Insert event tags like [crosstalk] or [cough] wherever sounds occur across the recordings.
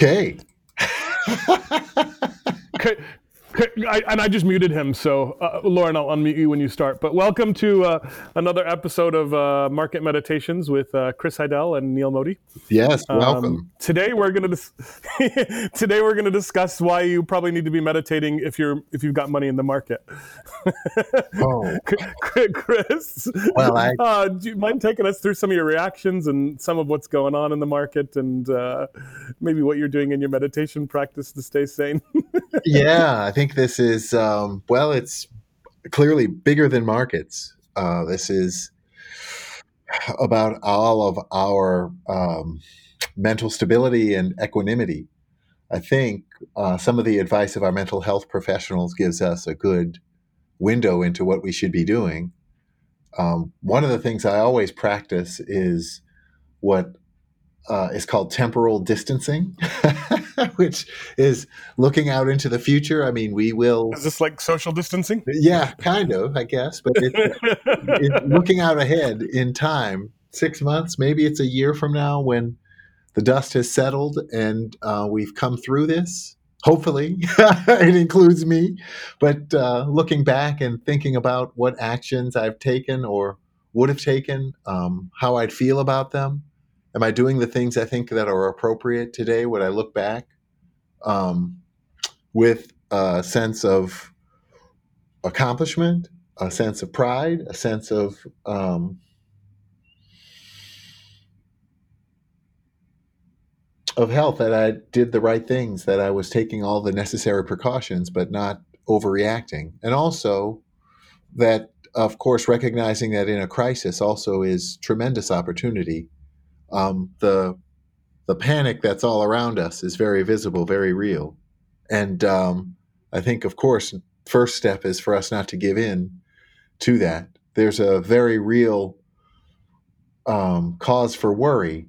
Okay. [laughs] I, and I just muted him, so uh, Lauren, I'll unmute you when you start. But welcome to uh, another episode of uh, Market Meditations with uh, Chris Heidel and Neil Modi. Yes, welcome. Um, today we're going to dis- [laughs] today we're going to discuss why you probably need to be meditating if you're if you've got money in the market. [laughs] oh, Chris. Well, I... Uh, do you mind taking us through some of your reactions and some of what's going on in the market and uh, maybe what you're doing in your meditation practice to stay sane? [laughs] yeah, I think this is um, well, it's clearly bigger than markets. Uh, this is about all of our um, mental stability and equanimity. I think uh, some of the advice of our mental health professionals gives us a good window into what we should be doing. Um, one of the things I always practice is what uh, is called temporal distancing, [laughs] which is looking out into the future. I mean, we will. Is this like social distancing? Yeah, kind of, I guess. But it's, [laughs] it's looking out ahead in time, six months, maybe it's a year from now when the dust has settled and uh, we've come through this. Hopefully, [laughs] it includes me. But uh, looking back and thinking about what actions I've taken or would have taken, um, how I'd feel about them am I doing the things I think that are appropriate today? Would I look back um, with a sense of accomplishment, a sense of pride, a sense of um, of health that I did the right things, that I was taking all the necessary precautions, but not overreacting, and also that, of course, recognizing that in a crisis also is tremendous opportunity um, the the panic that's all around us is very visible, very real, and um, I think, of course, first step is for us not to give in to that. There's a very real um, cause for worry,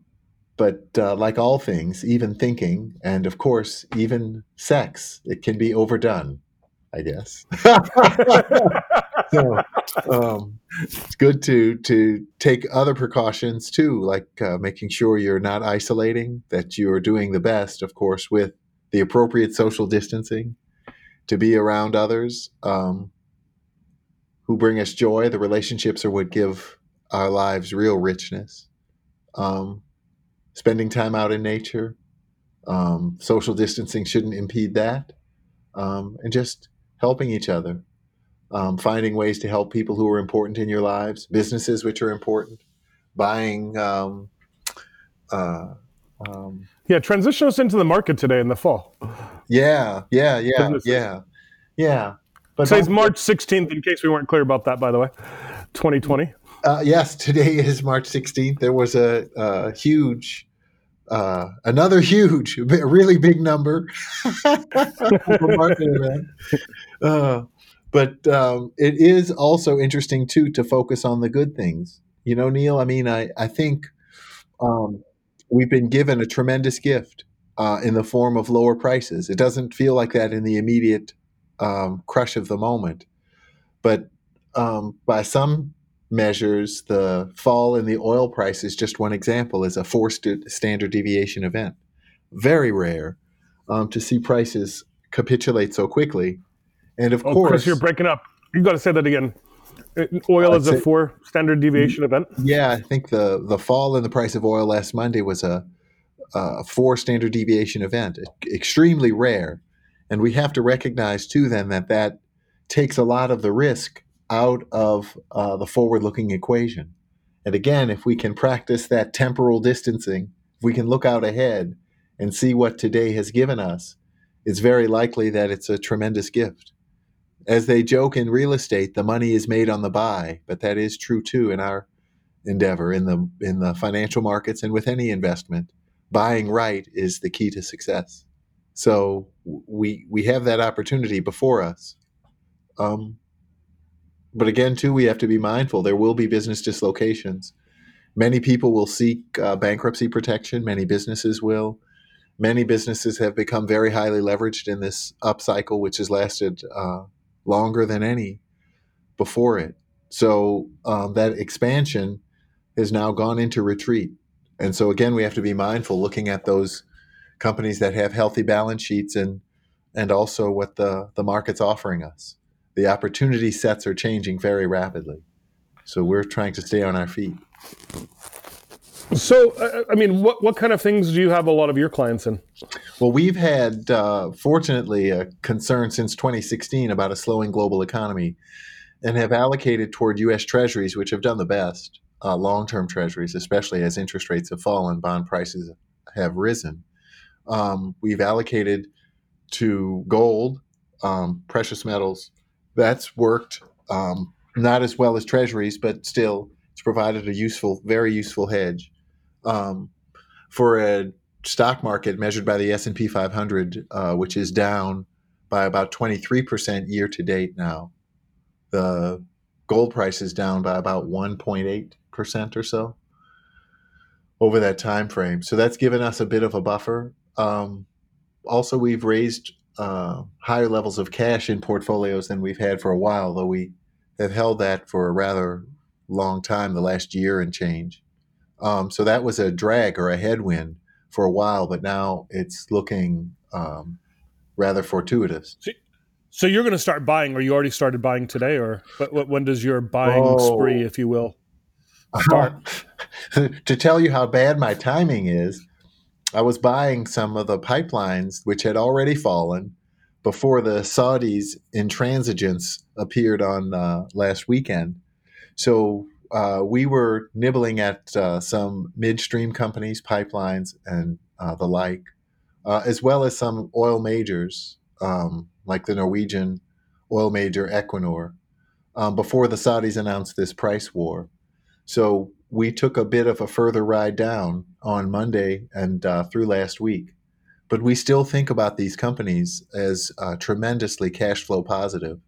but uh, like all things, even thinking, and of course, even sex, it can be overdone. I guess. [laughs] [laughs] so um, it's good to to take other precautions too, like uh, making sure you're not isolating, that you're doing the best, of course, with the appropriate social distancing, to be around others um, who bring us joy. The relationships are what give our lives real richness. Um, spending time out in nature, um, social distancing shouldn't impede that, um, and just helping each other um, finding ways to help people who are important in your lives, businesses which are important, buying. Um, uh, um, yeah, transition us into the market today in the fall. Yeah, yeah, yeah, businesses. yeah, yeah. But today's March 16th, in case we weren't clear about that, by the way, 2020. Uh, yes, today is March 16th. There was a, a huge, uh, another huge, [laughs] really big number [laughs] market event. Uh, but um, it is also interesting too to focus on the good things. You know, Neil. I mean, I I think um, we've been given a tremendous gift uh, in the form of lower prices. It doesn't feel like that in the immediate um, crush of the moment, but um, by some measures, the fall in the oil price is just one example. Is a forced standard deviation event. Very rare um, to see prices capitulate so quickly and of oh, course, Chris, you're breaking up. You got to say that again. Uh, oil is a four standard deviation event. Yeah, I think the the fall in the price of oil last Monday was a, a four standard deviation event, extremely rare, and we have to recognize too then that that takes a lot of the risk out of uh, the forward-looking equation. And again, if we can practice that temporal distancing, if we can look out ahead and see what today has given us, it's very likely that it's a tremendous gift as they joke in real estate, the money is made on the buy, but that is true too in our endeavor in the in the financial markets and with any investment. Buying right is the key to success. So we we have that opportunity before us. Um, but again, too, we have to be mindful. There will be business dislocations. Many people will seek uh, bankruptcy protection. Many businesses will. Many businesses have become very highly leveraged in this upcycle, which has lasted uh, longer than any before it. So um, that expansion has now gone into retreat. And so again, we have to be mindful looking at those companies that have healthy balance sheets and and also what the the market's offering us. The opportunity sets are changing very rapidly, so we're trying to stay on our feet. So, uh, I mean, what what kind of things do you have a lot of your clients in? Well, we've had, uh, fortunately, a concern since 2016 about a slowing global economy, and have allocated toward U.S. Treasuries, which have done the best, uh, long-term Treasuries, especially as interest rates have fallen, bond prices have risen. Um, we've allocated to gold, um, precious metals. That's worked um, not as well as Treasuries, but still, it's provided a useful, very useful hedge um, for a stock market measured by the S&P 500, uh, which is down by about 23% year to date now. The gold price is down by about 1.8% or so over that time frame. So that's given us a bit of a buffer. Um, also, we've raised uh, higher levels of cash in portfolios than we've had for a while, though we have held that for a rather long time, the last year and change. Um, so that was a drag or a headwind for a while, but now it's looking um, rather fortuitous. So you're going to start buying, or you already started buying today, or when does your buying oh. spree, if you will, start? [laughs] to tell you how bad my timing is, I was buying some of the pipelines which had already fallen before the Saudis' intransigence appeared on uh, last weekend. So uh, we were nibbling at uh, some midstream companies, pipelines, and uh, the like, uh, as well as some oil majors um, like the Norwegian oil major Equinor, um, before the Saudis announced this price war. So we took a bit of a further ride down on Monday and uh, through last week. But we still think about these companies as uh, tremendously cash flow positive.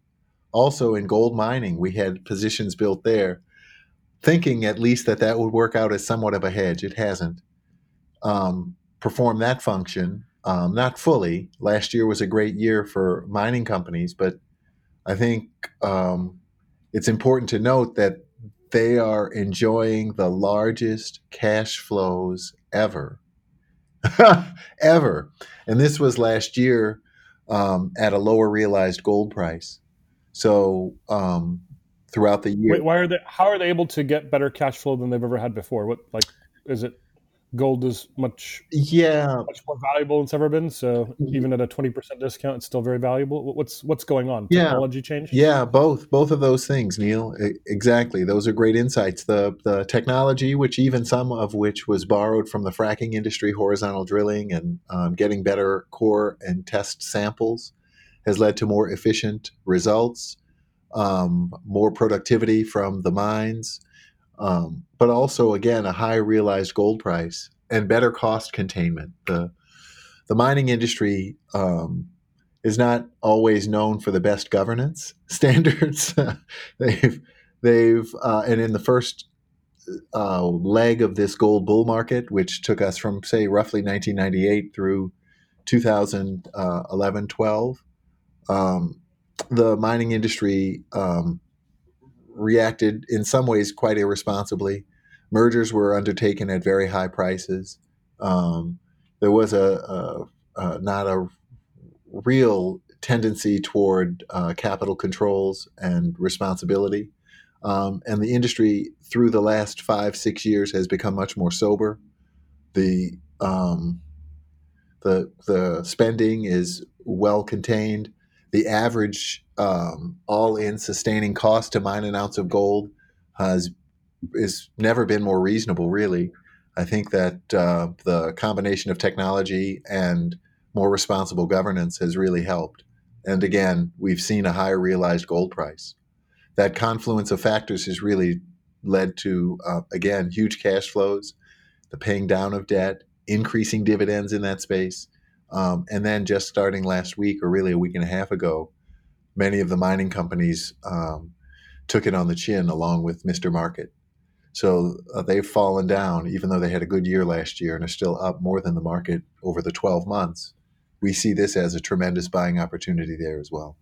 Also, in gold mining, we had positions built there thinking at least that that would work out as somewhat of a hedge. It hasn't um, performed that function, um, not fully. Last year was a great year for mining companies, but I think um, it's important to note that they are enjoying the largest cash flows ever. [laughs] ever. And this was last year um, at a lower realized gold price. So um, throughout the year. Wait, why are they? How are they able to get better cash flow than they've ever had before? What like is it? Gold is much yeah much more valuable than it's ever been. So mm-hmm. even at a twenty percent discount, it's still very valuable. What's what's going on? Yeah. Technology change? Yeah, both both of those things, Neil. Exactly. Those are great insights. The the technology, which even some of which was borrowed from the fracking industry, horizontal drilling, and um, getting better core and test samples, has led to more efficient results um, more productivity from the mines, um, but also again a high realized gold price and better cost containment. The the mining industry um, is not always known for the best governance [laughs] standards. [laughs] they've they've uh, and in the first uh, leg of this gold bull market, which took us from say roughly 1998 through 2011 12. Um, the mining industry um, reacted in some ways quite irresponsibly. Mergers were undertaken at very high prices. Um, there was a, a, a, not a real tendency toward uh, capital controls and responsibility. Um, and the industry, through the last five, six years, has become much more sober. The um, the the spending is well contained the average um, all-in sustaining cost to mine an ounce of gold has is never been more reasonable. Really, I think that uh, the combination of technology and more responsible governance has really helped. And again, we've seen a higher realized gold price. That confluence of factors has really led to, uh, again, huge cash flows, the paying down of debt, increasing dividends in that space, um, and then just starting last week, or really a week and a half ago, many of the mining companies um, took it on the chin along with Mr. Market. So uh, they've fallen down, even though they had a good year last year and are still up more than the market over the 12 months. We see this as a tremendous buying opportunity there as well.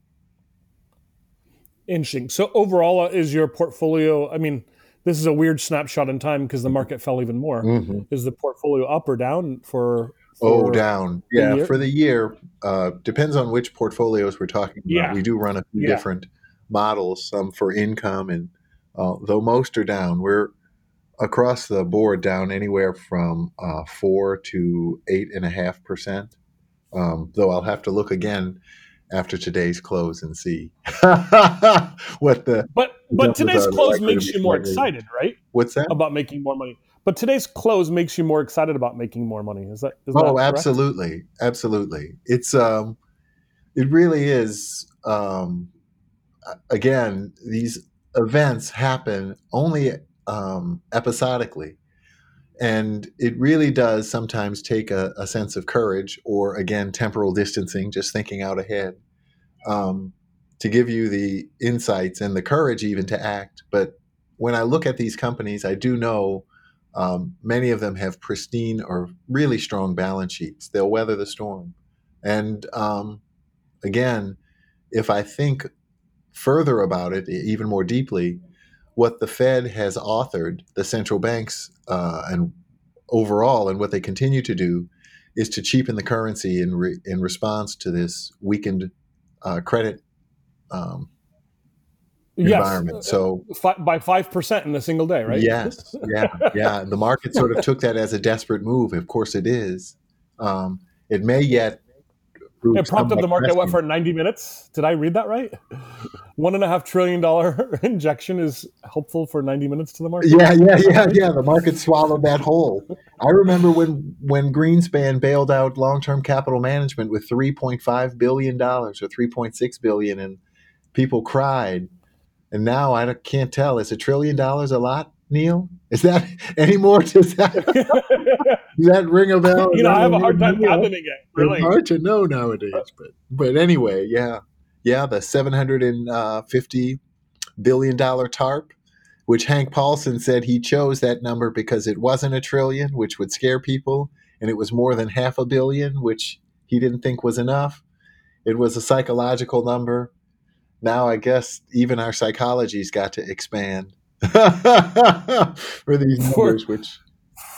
Interesting. So overall, uh, is your portfolio? I mean, this is a weird snapshot in time because the market fell even more. Mm-hmm. Is the portfolio up or down for Oh, down. Yeah, year? for the year. Uh, depends on which portfolios we're talking about. Yeah. We do run a few Yeah. different models, some for income, and uh, though most are down, we're across the board down anywhere from uh, four to eight and a half percent. Um, though I'll have to look again after today's close and see [laughs] what the But but today's close makes you more excited, right? what's that. About making more money. But today's close makes you more excited about making more money. Is that is that Oh, correct? absolutely, absolutely. It's um, it really is. Um, again, these events happen only um, episodically, and it really does sometimes take a, a sense of courage, or again, temporal distancing, just thinking out ahead, um, to give you the insights and the courage even to act. But when I look at these companies, I do know um, many of them have pristine or really strong balance sheets. They'll weather the storm. And um, again, if I think further about it, even more deeply, what the Fed has authored, the central banks, uh, and overall, and what they continue to do, is to cheapen the currency in re- in response to this weakened uh, credit um, environment. So by five percent in a single day, right? Yes, yeah, yeah. The market sort of took that as a desperate move. Of course, it is. Um, it may yet. It prompted the market what for 90 minutes? Did I read that right? One and a half trillion dollar [laughs] injection is helpful for 90 minutes to the market. Yeah, yeah, yeah, yeah. The market swallowed that whole. I remember when when Greenspan bailed out long term capital management with three point five billion dollars or three point six billion, and people cried. And now I can't tell. Is a trillion dollars a lot, Neil? Is that [laughs] anymore? Does that, [laughs] does that ring a bell? you know, I have a hard time fathoming it. Really. It's hard to know nowadays, but but anyway, yeah, yeah, the seven hundred and uh, fifty billion dollar TARP, which Hank Paulson said he chose that number because it wasn't a trillion, which would scare people, and it was more than half a billion, which he didn't think was enough. It was a psychological number. Now I guess even our psychology's got to expand [laughs] for these For- numbers, which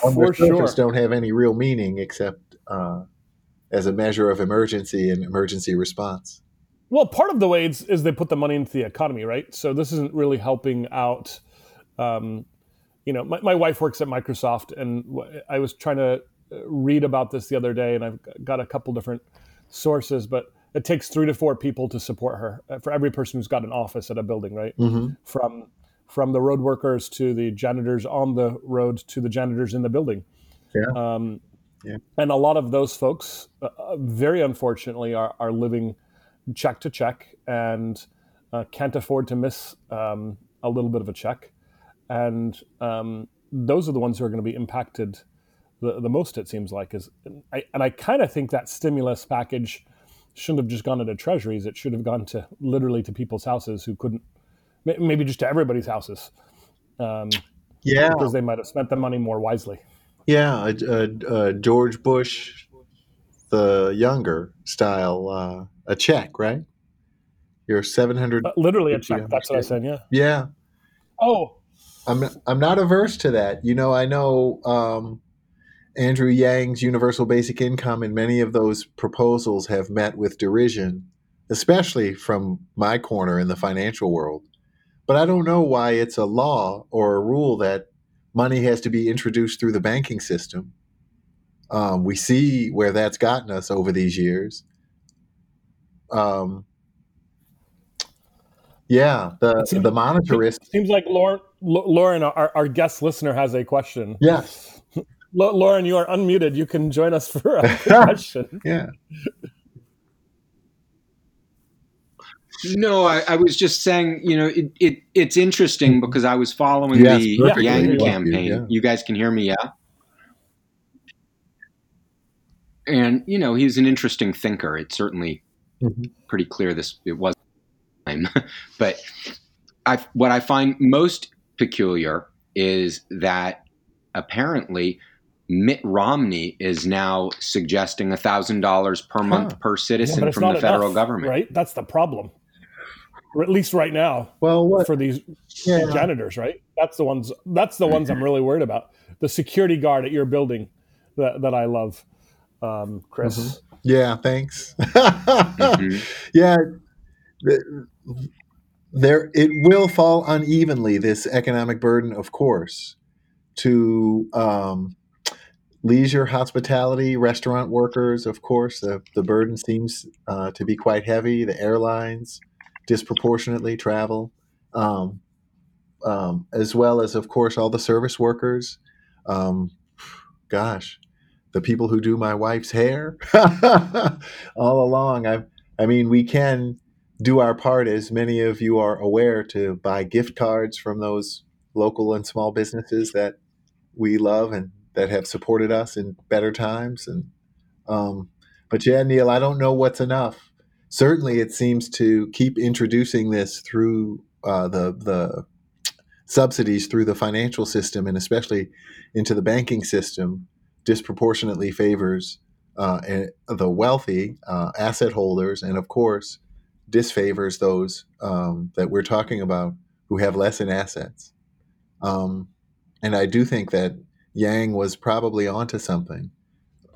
on For the surface sure. don't have any real meaning except uh, as a measure of emergency and emergency response. Well, part of the way is, is they put the money into the economy, right? So this isn't really helping out. Um, you know, my, my wife works at Microsoft, and I was trying to uh, read about this the other day, and I've got a couple different sources, but it takes three to four people to support her uh, for every person who's got an office at a building, right? Mm-hmm. From from the road workers to the janitors on the road to the janitors in the building. Yeah. Um, Yeah. And a lot of those folks, uh, uh, very unfortunately, are, are living check to check and uh, can't afford to miss um, a little bit of a check. And um, those are the ones who are going to be impacted the, the most, it seems like. Is I, And I kind of think that stimulus package shouldn't have just gone into treasuries. It should have gone to literally to people's houses who couldn't, maybe just to everybody's houses. Um, Yeah, because they might have spent the money more wisely. yeah. Uh, uh, uh, George Bush, the younger style, uh, a check, right? You're seven hundred. Uh, literally a check. That's what I said. Yeah. Yeah, Oh, I'm I'm not averse to that. You know, I know um, Andrew Yang's universal basic income and many of those proposals have met with derision, especially from my corner in the financial world. But I don't know why it's a law or a rule that money has to be introduced through the banking system. Um, we see where that's gotten us over these years. Um, yeah, the seems- the monetarist. seems like Lauren, Lauren, our, our guest listener, has a question. Yes, Lauren, you are unmuted. You can join us for a [laughs] question. yeah. No, I, I was just saying, you know, it, it it's interesting because I was following Yes, the perfectly. Yang Yeah. campaign. Yeah. You guys can hear me, yeah? And you know, he's an interesting thinker. It's certainly Mhm. pretty clear this it was time. [laughs] but I what I find most peculiar is that apparently Mitt Romney is now suggesting thousand dollars per month Huh. per citizen but it's from the federal enough, government. right? That's the problem. Or at least right now Well, what? for these Yeah. janitors, right? That's the ones. That's the ones I'm really worried about. The security guard at your building that, that I love. um, Chris. Mm-hmm. Yeah, thanks. [laughs] mm-hmm. Yeah, there it will fall unevenly. This economic burden, of course, to um, leisure, hospitality, restaurant workers. Of course, the the burden seems uh, to be quite heavy. The airlines disproportionately travel. Um, um, as well as, of course, all the service workers. Um, gosh, the people who do my wife's hair [laughs] all along. I, I mean, we can do our part, as many of you are aware, to buy gift cards from those local and small businesses that we love and that have supported us in better times. And um, but yeah, Neil, I don't know what's enough. Certainly, it seems to keep introducing this through uh, the the subsidies through the financial system and especially into the banking system disproportionately favors uh, the wealthy uh, asset holders and of course disfavors those um, that we're talking about who have less in assets um, and i do think that yang was probably onto something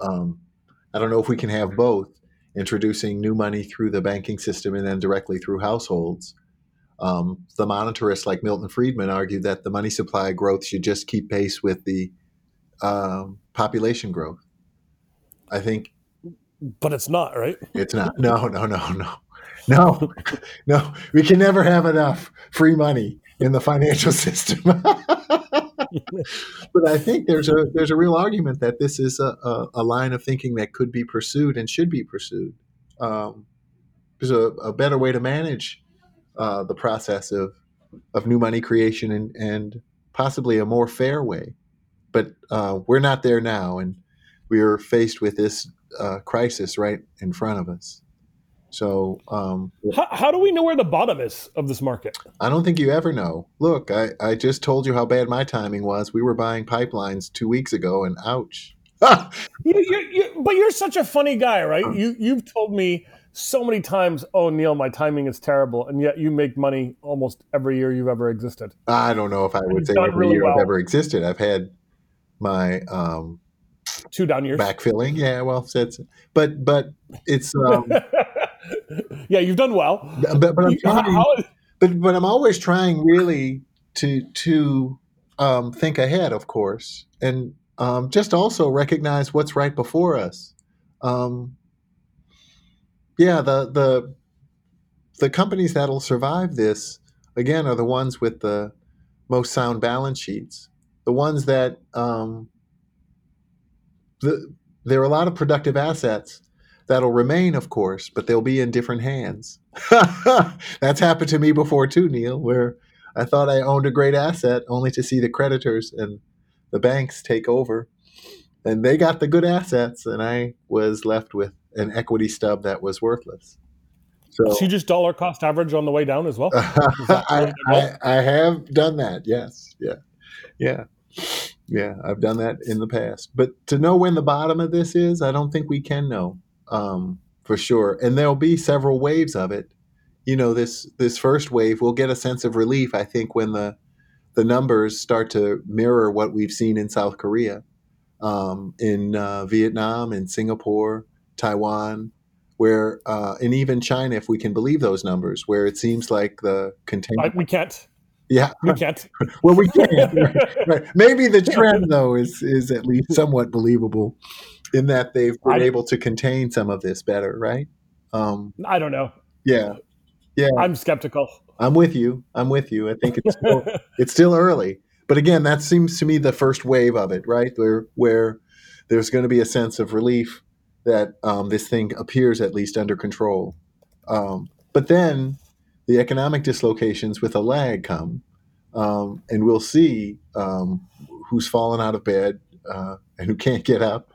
um, i don't know if we can have both introducing new money through the banking system and then directly through households um, the monetarists like Milton Friedman argued that the money supply growth should just keep pace with the um, population growth. I think, but it's not right. It's not. No, no, no, no, no, [laughs] no. We can never have enough free money in the financial [laughs] system. [laughs] but I think there's a there's a real argument that this is a, a, a line of thinking that could be pursued and should be pursued. Um, there's a, a better way to manage uh, the process of of new money creation and, and possibly a more fair way. But uh, we're not there now, and we are faced with this uh, crisis right in front of us. So, um, how, how, do we know where the bottom is of this market? I don't think you ever know. Look, I, I just told you how bad my timing was. We were buying pipelines two weeks ago, and ouch. [laughs] you, you, you, but you're such a funny guy, right? You you've told me so many times, oh, Neil, my timing is terrible. And yet you make money almost every year you've ever existed. I don't know if I would say every really year well. I've ever existed. I've had my um, two down years backfilling. Yeah, well, that's, but but it's um, [laughs] [laughs] yeah, you've done well. But, but I'm trying, how, but but I'm always trying really to to um, think ahead, of course, and um, just also recognize what's right before us. Um, yeah, the the the companies that'll survive this again are the ones with the most sound balance sheets. The ones that um, the, there are a lot of productive assets that'll remain, of course, but they'll be in different hands. [laughs] That's happened to me before too, Neil, where I thought I owned a great asset only to see the creditors and the banks take over. And they got the good assets, and I was left with an equity stub that was worthless. So, so you just dollar cost average on the way down as well. [laughs] I, I, I, have done that. Yes. Yeah. Yeah. Yeah. I've done that in the past. But to know when the bottom of this is, I don't think we can know um, for sure. And there'll be several waves of it. You know, this this first wave, we'll get a sense of relief. I think when the the numbers start to mirror what we've seen in South Korea, um, in uh, Vietnam, in Singapore, Taiwan, where uh, and even China, if we can believe those numbers, where it seems like the containment. We can't. Yeah, we can't. [laughs] well, we can't. right. Maybe the trend though is is at least somewhat believable, in that they've been I, able to contain some of this better, right? Um, I don't know. Yeah, yeah. I'm skeptical. I'm with you. I'm with you. I think it's [laughs] still, it's still early, but again, that seems to me the first wave of it, right? Where where there's going to be a sense of relief that um, this thing appears at least under control. Um, but then the economic dislocations with a lag come, um, and we'll see um, who's fallen out of bed uh, and who can't get up,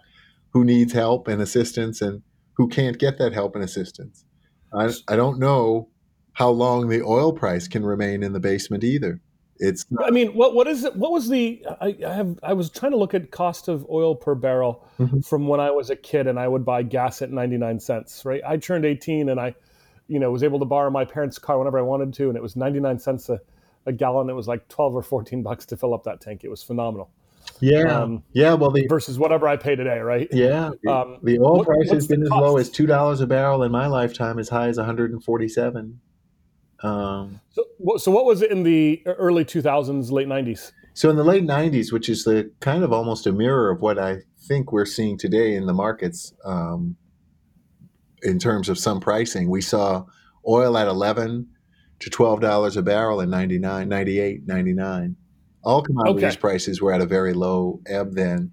who needs help and assistance, and who can't get that help and assistance. I, I don't know how long the oil price can remain in the basement either. It's. Not. I mean, what what is it? What was the? I, I, have. I was trying to look at cost of oil per barrel mm-hmm. from when I was a kid, and I would buy gas at ninety nine cents. Right. I turned eighteen, and I, you know, was able to borrow my parents' car whenever I wanted to, and it was ninety nine cents a, a gallon. It was like twelve or fourteen bucks to fill up that tank. It was phenomenal. Yeah, Um, yeah. Well, the versus whatever I pay today, right? yeah the, [laughs] Um, the oil what- price has been as low as two dollars a barrel in my lifetime, as high as one hundred and forty-seven. Um, So, what- so what was it in the early 2000s, late 90s? So in the late '90s, which is the kind of almost a mirror of what I think we're seeing today in the markets, um, in terms of some pricing, we saw oil at 11 to 12 dollars a barrel in 99, 98, 99. All commodities Okay. prices were at a very low ebb then,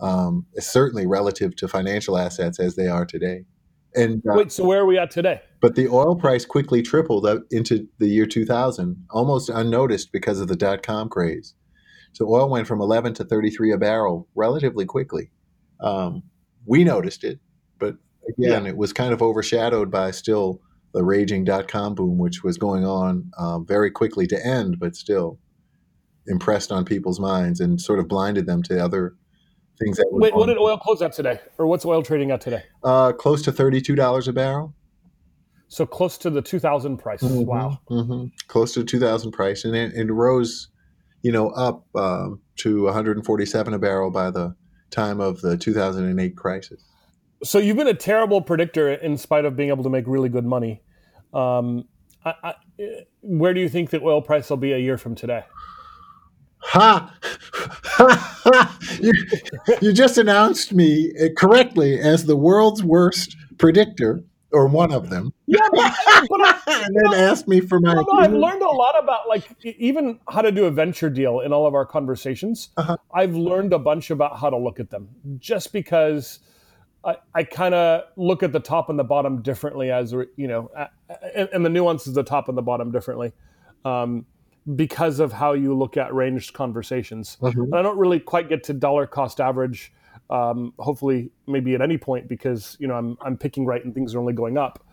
um, certainly relative to financial assets as they are today. And uh, Wait, so where are we at today? but the oil price quickly tripled up into the year 2000, almost unnoticed because of the dot com craze. So oil went from 11 to 33 a barrel relatively quickly. Um, we noticed it, but again, it was kind of overshadowed by still the raging dot com boom, which was going on um, very quickly to end, but still impressed on people's minds and sort of blinded them to other things that Wait, what did oil close at today? Or what's oil trading at today? uh, close to $32 a barrel. So close to the 2000 price. Mhm, Wow. mhm. Close to the 2000 price. And it, it rose, you know, up um, to 147 a barrel by the time of the 2008 crisis. So you've been a terrible predictor in spite of being able to make really good money. Um, I, I, where do you think the oil price will be a year from today? Ha! [laughs] you, you just announced me uh, correctly as the world's worst predictor, or one of them, [laughs] Yeah, but, but I, [laughs] and then asked me for my No, I've learned a lot about like even how to do a venture deal in all of our conversations. Uh-huh. I've learned a bunch about how to look at them just because I, I kind of look at the top and the bottom differently as you know, and, and the nuances of the top and the bottom differently. Um, because of how you look at ranged conversations. Mhm. And I don't really quite get to dollar cost average. Um, hopefully, maybe at any point, because you know I'm I'm picking right and things are only going up.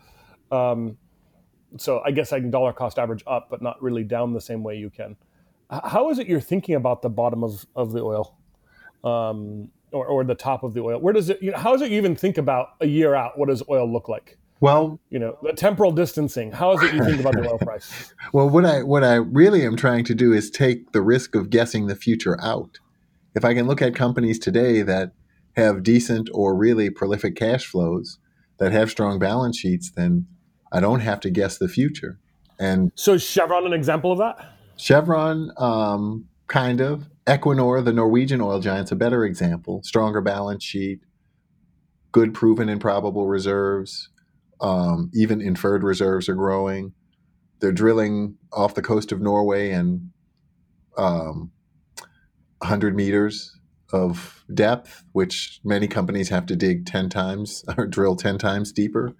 Um, so I guess I can dollar cost average up, but not really down the same way you can. How is it you're thinking about the bottom of, of the oil, um, or, or the top of the oil? Where does it? You know, how is it you even think about a year out? What does oil look like? Well, You know, the temporal distancing. How is it you think about the oil [laughs] price? Well, what I what I really am trying to do is take the risk of guessing the future out. If I can look at companies today that have decent or really prolific cash flows, that have strong balance sheets, then I don't have to guess the future. And So is Chevron an example of that? Chevron, um, kind of. Equinor, the Norwegian oil giant's a better example. Stronger balance sheet, good proven and probable reserves. Um, even inferred reserves are growing. They're drilling off the coast of Norway and um, 100 meters of depth, which many companies have to dig 10 times [laughs] or drill 10 times deeper.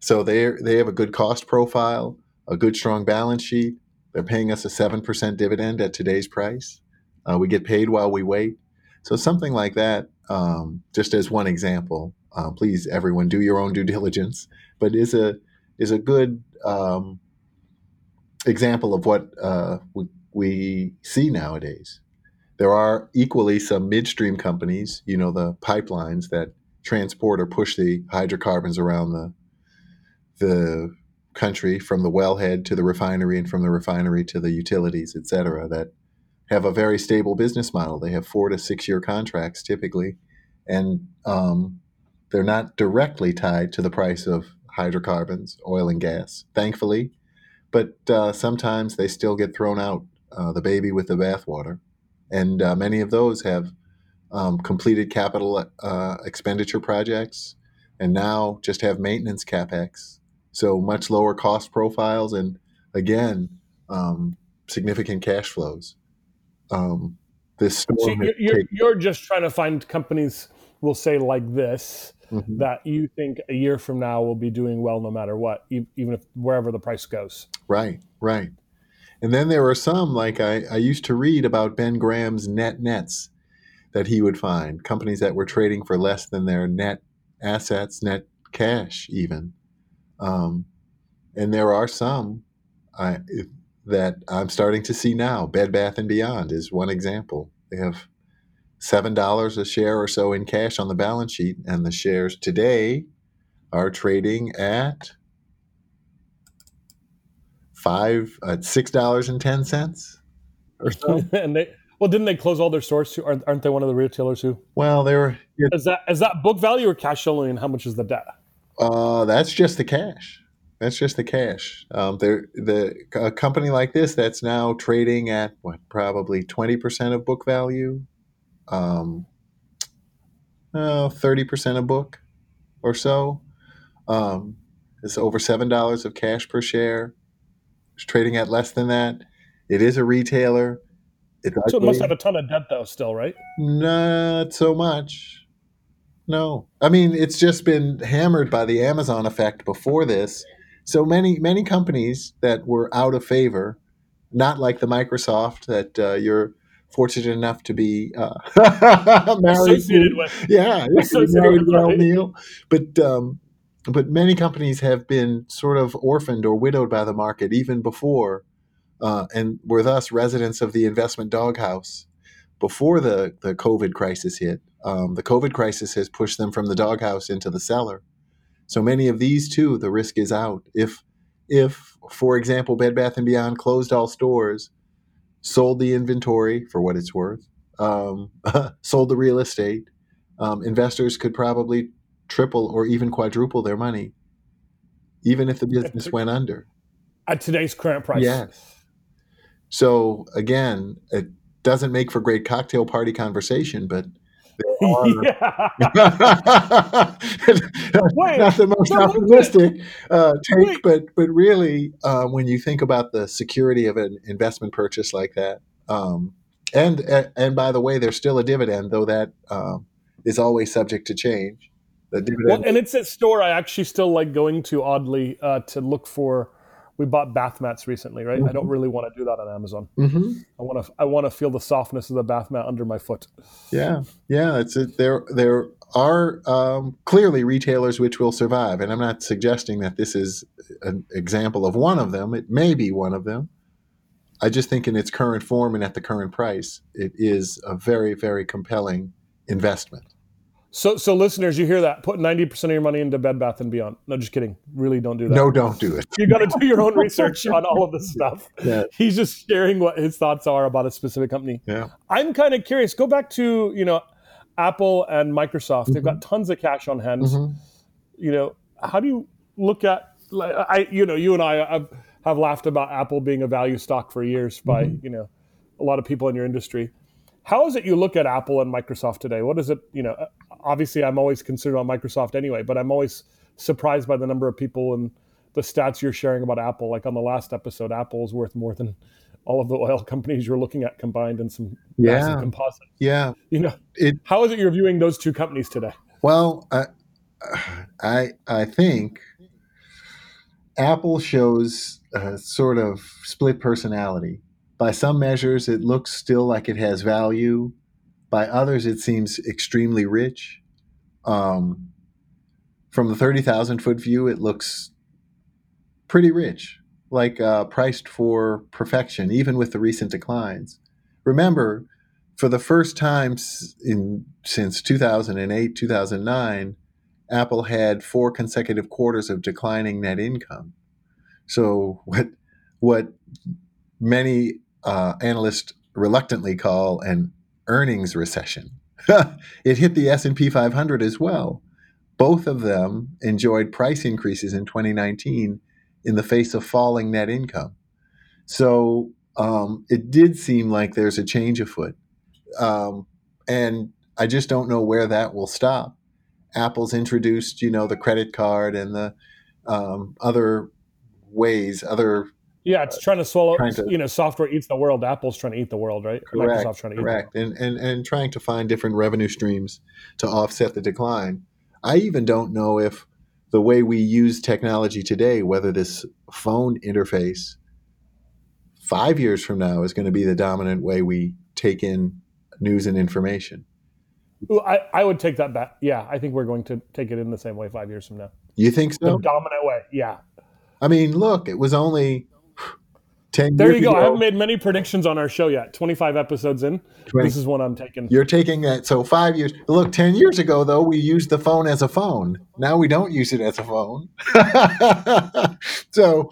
So they they have a good cost profile, a good strong balance sheet. They're paying us a 7% dividend at today's price. Uh, we get paid while we wait. So something like that, um, just as one example, uh, please everyone do your own due diligence, but is a is a good um, example of what uh, we, we see nowadays. There are equally some midstream companies, you know, the pipelines that transport or push the hydrocarbons around the the country from the wellhead to the refinery and from the refinery to the utilities, et cetera, that have a very stable business model. They have four to six year contracts typically, and um, they're not directly tied to the price of hydrocarbons, oil and gas, thankfully. But uh, sometimes they still get thrown out, uh, the baby with the bathwater. And uh, many of those have um, completed capital uh, expenditure projects and now just have maintenance capex. So much lower cost profiles and again, um, significant cash flows. Um, this storm So you're, you're, you're just trying to find companies, we'll say like this, Mhm. that you think a year from now will be doing well no matter what, even if wherever the price goes. Right, right. And then there are some, like I, I used to read about Ben Graham's net nets that he would find, companies that were trading for less than their net assets, net cash, even. Um, and there are some I, that I'm starting to see now. Bed Bath and Beyond is one example. They have seven dollars a share or so in cash on the balance sheet, and the shares today are trading at five uh, six dollars and ten cents or so. [laughs] and they Well, didn't they close all their stores too? Aren't, aren't they one of the retailers who? Well, they're Is that is that book value or cash only, and how much is the debt? uh, that's just the cash. That's just the cash. Um, they're, the a company like this that's now trading at what probably twenty percent of book value, um, thirty percent of book, or so. Um, it's over seven dollars of cash per share. It's trading at less than that. It is a retailer. It's So it must have a ton of debt though, still, right? Not so much. No. I mean, it's just been hammered by the Amazon effect before this. So many many companies that were out of favor, not like the Microsoft that uh, you're fortunate enough to be uh, [laughs] married with. [laughs] Yeah, married with, right? Neil. But um, but many companies have been sort of orphaned or widowed by the market even before, uh, and were thus residents of the investment doghouse before the, the COVID crisis hit. Um, the COVID crisis has pushed them from the doghouse into the cellar. So many of these too, the risk is out. If, if for example, Bed Bath and Beyond closed all stores, sold the inventory for what it's worth, um, [laughs] sold the real estate, um, investors could probably triple or even quadruple their money, even if the business went under. At today's current price. Yes. So again, it doesn't make for great cocktail party conversation, but there are. [laughs] [laughs] Wait, not the most no, optimistic uh, take, Wait. but but really, uh, when you think about the security of an investment purchase like that, um, and and by the way, there's still a dividend, though that um, is always subject to change. The dividend, Well, and it's a store I actually still like going to oddly uh, to look for. We bought bath mats recently, right? I don't really want to do that on Amazon. Mhm. I want to I want to feel the softness of the bath mat under my foot. Yeah, yeah. It's a, there. There are um, clearly retailers which will survive, and I'm not suggesting that this is an example of one of them. It may be one of them. I just think in its current form and at the current price, it is a very, very compelling investment. So, so listeners, you hear that? Put ninety percent of your money into Bed Bath and Beyond. No, just kidding. Really, don't do that. No, don't do it. you got to do your own research on all of this [laughs] stuff. Yeah. He's just sharing what his thoughts are about a specific company. Yeah. I'm kind of curious. Go back to you know Apple and Microsoft. They've got tons of cash on hand. Mhm. You know, how do you look at? Like, I you know you and I have, have laughed about Apple being a value stock for years by you know a lot of people in your industry. How is it you look at Apple and Microsoft today? What is it? You know, obviously I'm always concerned on Microsoft anyway, but I'm always surprised by the number of people and the stats you're sharing about Apple. Like on the last episode, Apple is worth more than all of the oil [laughs] companies you're looking at combined and some massive Yeah. composite. Yeah. You know, It how is it you're viewing those two companies today? Well, I, I, I think Apple shows a sort of split personality. By some measures, it looks still like it has value. By others, it seems extremely rich. Um, from the 30,000 foot view, it looks pretty rich, like uh, priced for perfection, even with the recent declines. Remember, for the first time in since 2008 2009 apple had four consecutive quarters of declining net income so what what many uh, analysts reluctantly call an earnings recession. [laughs] It hit the s&p 500 as well. Both of them enjoyed price increases in 2019 in the face of falling net income. So um, it did seem like there's a change afoot. Um, and I just don't know where that will stop. Apple's introduced, you know, the credit card and the um, other ways, other Yeah, it's trying to swallow. trying to- you know, software eats the world. Apple's trying to eat the world, right? correct, Microsoft's trying to eat. correct, and, and and trying to find different revenue streams to offset the decline. I even don't know if the way we use technology today, whether this phone interface five years from now is going to be the dominant way we take in news and information. Ooh, I, I would take that back. Yeah, I think we're going to take it in the same way five years from now. You think so? The so? dominant way. Yeah. I mean, look, it was only ten. There you go. I haven't made many predictions on our show yet. 25 episodes in. 20 This is one I'm taking. You're taking that. So five years. Look, ten years ago though, we used the phone as a phone. Now we don't use it as a phone. [laughs] so,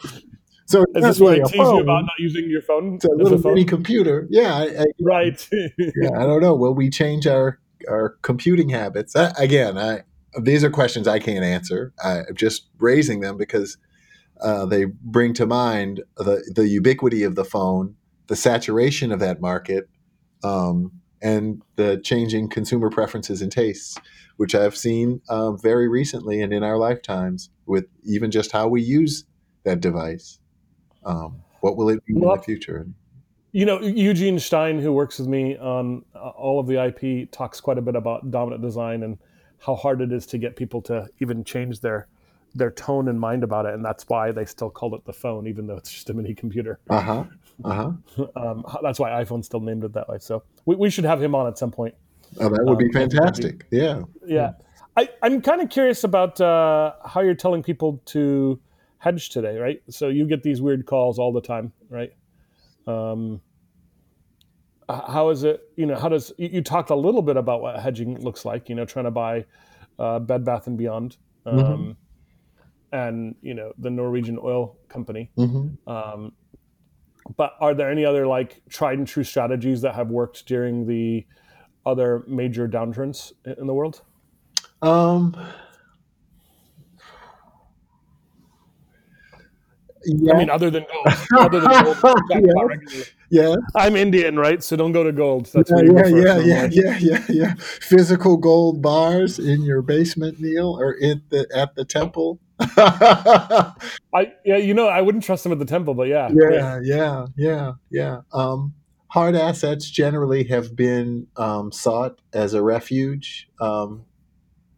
So Is this what I tease you about not using your phone? It's a little mini computer. Yeah, I, I, right. yeah, I [laughs] don't know. Will we change our our computing habits? I, again, I these are questions I can't answer. I'm just raising them because uh, they bring to mind the the ubiquity of the phone, the saturation of that market, um, and the changing consumer preferences and tastes, which I've seen uh, very recently and in our lifetimes with even just how we use that device. Um, what will it be well, in the future? You know, Eugene Stein, who works with me on uh, all of the IP, talks quite a bit about dominant design and how hard it is to get people to even change their their tone and mind about it, and that's why they still called it the phone, even though it's just a mini computer. Uh huh. Uh huh. [laughs] um, that's why iPhone still named it that way. So we, we should have him on at some point. Oh, that would um, be fantastic. Be, yeah. Yeah. I, I'm kind of curious about uh, how you're telling people to hedge today, right? So you get these weird calls all the time, right? Um, how is it? You know, how does you, you, talked a little bit about what hedging looks like? You know, trying to buy uh, Bed Bath and Beyond, um, mm-hmm. And you know the Norwegian oil company. Mm-hmm. Um, but are there any other like tried and true strategies that have worked during the other major downturns in the world? Um, Yeah. I mean, other than gold, [laughs] other than gold, yeah. yeah. I'm Indian, right? So don't go to gold. That's yeah, yeah, yeah, yeah, yeah, yeah, yeah. Physical gold bars in your basement, Neil, or in the at the temple. [laughs] I yeah, you know, I wouldn't trust them at the temple, but yeah, yeah, yeah, yeah, yeah. Um, hard assets generally have been um, sought as a refuge, um,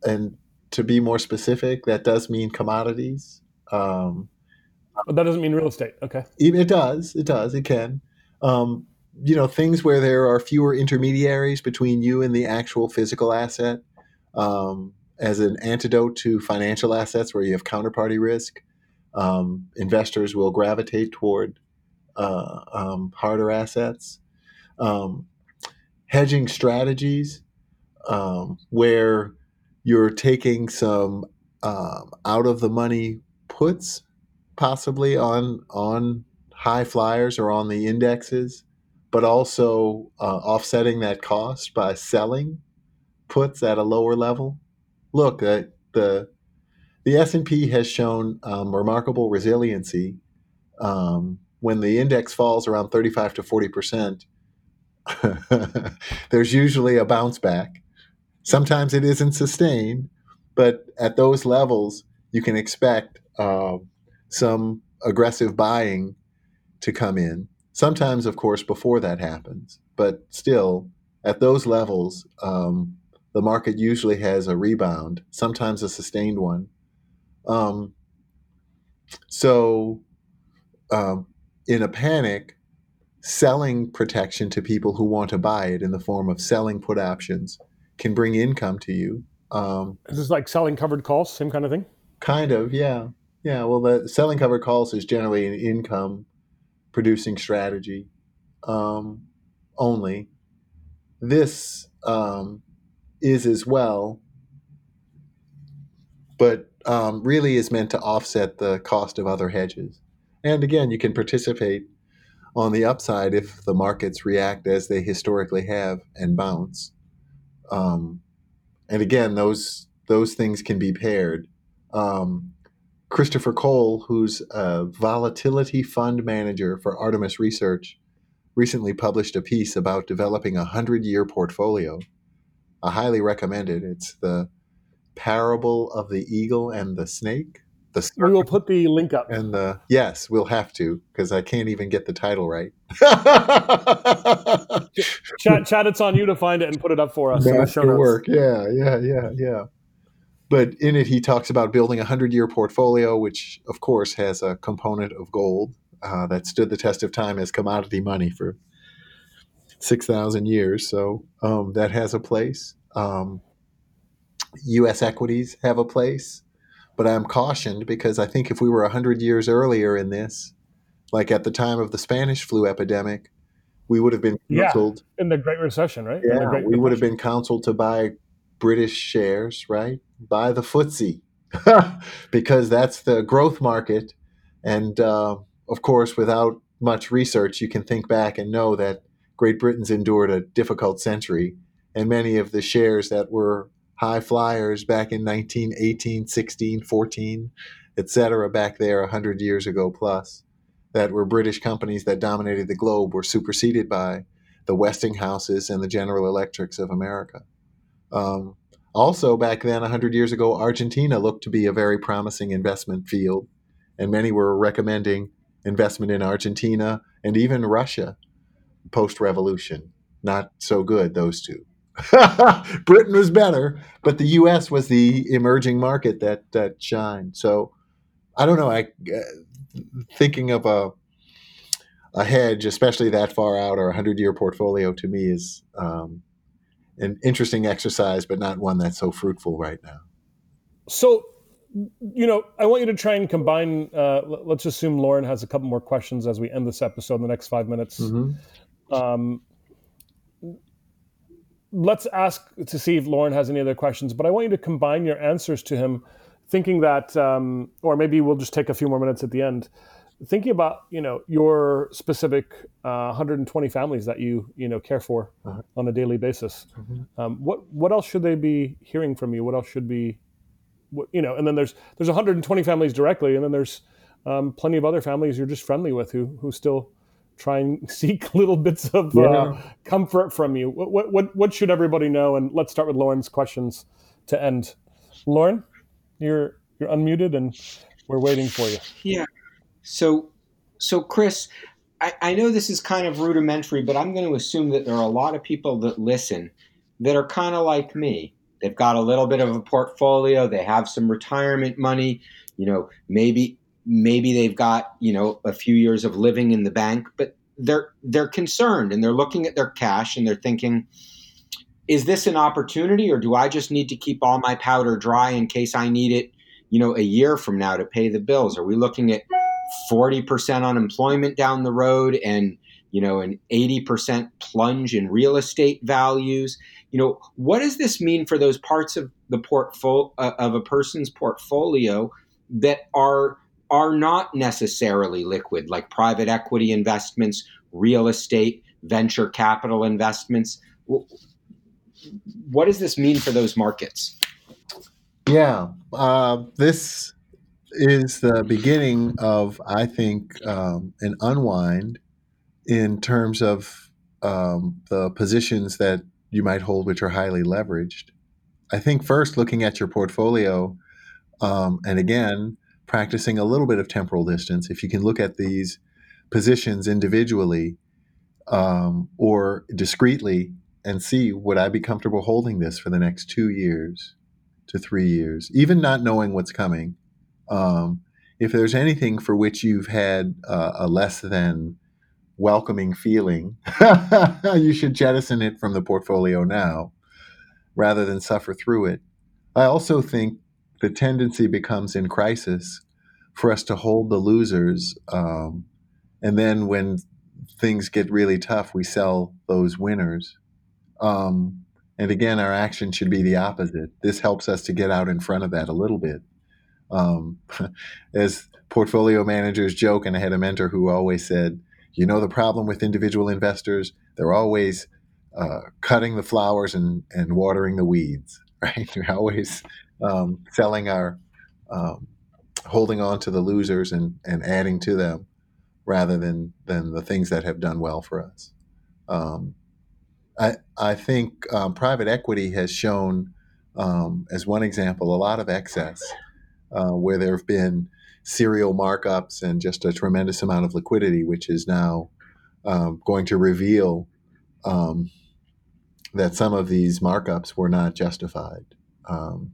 and to be more specific, that does mean commodities. Um, but that doesn't mean real estate. Okay. It does. It does. It can. Um, you know, things where there are fewer intermediaries between you and the actual physical asset, um, as an antidote to financial assets where you have counterparty risk. Um, investors will gravitate toward uh, um, harder assets. Um, hedging strategies um, where you're taking some out of the money puts possibly on on high flyers or on the indexes, but also uh, offsetting that cost by selling puts at a lower level. Look, uh, the the S and P has shown um, remarkable resiliency. Um, when the index falls around 35 to 40 percent, [laughs] there's usually a bounce back. Sometimes it isn't sustained, but at those levels, you can expect uh, some aggressive buying to come in. Sometimes, of course, before that happens, but still, at those levels, um, the market usually has a rebound, sometimes a sustained one. Um, so, um, in a panic, selling protection to people who want to buy it in the form of selling put options can bring income to you. Um, Is this like selling covered calls, same kind of thing? Kind of, yeah. Yeah, well, the selling covered calls is generally an income producing strategy um, only. This um, is as well, but um, really is meant to offset the cost of other hedges. And again, you can participate on the upside if the markets react as they historically have and bounce. Um, and again, those those things can be paired. Um, Christopher Cole, who's a volatility fund manager for Artemis Research, recently published a piece about developing a 100 year portfolio. I highly recommend it. It's the parable of the eagle and the snake. The we will put the link up. And the yes, we'll have to because I can't even get the title right. Chad, [laughs] Chad, it's on you to find it and put it up for us. Master work. Yeah, yeah, yeah, yeah but in it he talks about building a hundred year portfolio, which of course has a component of gold uh, that stood the test of time as commodity money for six thousand years. So um, that has a place. Um, U.S. equities have a place, but I'm cautioned because I think if we were hundred years earlier in this, like at the time of the Spanish flu epidemic, we would have been counseled. Yeah, in the Great Recession, right? Yeah, we would have been counseled to buy British shares, right? buy the FTSE [laughs] because that's the growth market. And uh, of course, without much research, you can think back and know that Great Britain's endured a difficult century, and many of the shares that were high flyers back in 1918, 16, 14, etc., back there 100 years ago plus, that were British companies that dominated the globe, were superseded by the Westinghouses and the General Electrics of America. Um, also, back then, 100 years ago, Argentina looked to be a very promising investment field, and many were recommending investment in Argentina and even Russia post revolution. Not so good, those two. [laughs] Britain was better, but the U.S. was the emerging market that that shined. So I don't know. I uh, thinking of a a hedge, especially that far out or a hundred year portfolio, to me is um, an interesting exercise, but not one that's so fruitful right now. So, you know, I want you to try and combine. Uh, let's assume Lauren has a couple more questions as we end this episode in the next five minutes. Mm-hmm. Um, let's ask to see if Lauren has any other questions, but I want you to combine your answers to him, thinking that, um, or maybe we'll just take a few more minutes at the end, thinking about you know your specific uh, 120 families that you you know care for uh-huh. on a daily basis. Mm-hmm. Um, what what else should they be hearing from you? What else should be, what, you know? And then there's there's 120 families directly, and then there's um, plenty of other families you're just friendly with who who still try and [laughs] seek little bits of uh, yeah. uh, comfort from you. What, what, what should everybody know? And let's start with Lauren's questions to end. Lauren, you're you're unmuted and we're waiting for you. Yeah. So, so Chris, I, I know this is kind of rudimentary, but I'm going to assume that there are a lot of people that listen that are kind of like me. They've got a little bit of a portfolio. They have some retirement money. You know, maybe maybe they've got you know a few years of living in the bank but they're they're concerned and they're looking at their cash and they're thinking is this an opportunity or do i just need to keep all my powder dry in case i need it you know a year from now to pay the bills? Are we looking at 40% unemployment down the road and you know an 80% plunge in real estate values? You know what does this mean for those parts of the portfolio uh, of a person's portfolio that are are not necessarily liquid, like private equity investments, real estate, venture capital investments. What does this mean for those markets? Yeah, uh, this is the beginning of, I think, um, an unwind in terms of um, the positions that you might hold, which are highly leveraged. I think first, looking at your portfolio, um, and again, practicing a little bit of temporal distance, if you can look at these positions individually um, or discreetly and see would I be comfortable holding this for the next two years to three years, even not knowing what's coming. Um, if there's anything for which you've had uh, a less than welcoming feeling, [laughs] you should jettison it from the portfolio now rather than suffer through it. I also think the tendency becomes in crisis for us to hold the losers. Um, and then when things get really tough, we sell those winners. Um, and again, our action should be the opposite. This helps us to get out in front of that a little bit. Um, [laughs] as portfolio managers joke, and I had a mentor who always said, you know, the problem with individual investors, they're always uh, cutting the flowers and, and watering the weeds, [laughs] right? They're always um, selling our um, holding on to the losers and, and adding to them rather than than the things that have done well for us. Um, I I think um, private equity has shown, um, as one example, a lot of excess uh, where there have been serial markups and just a tremendous amount of liquidity, which is now um, going to reveal that some of these markups were not justified. Um,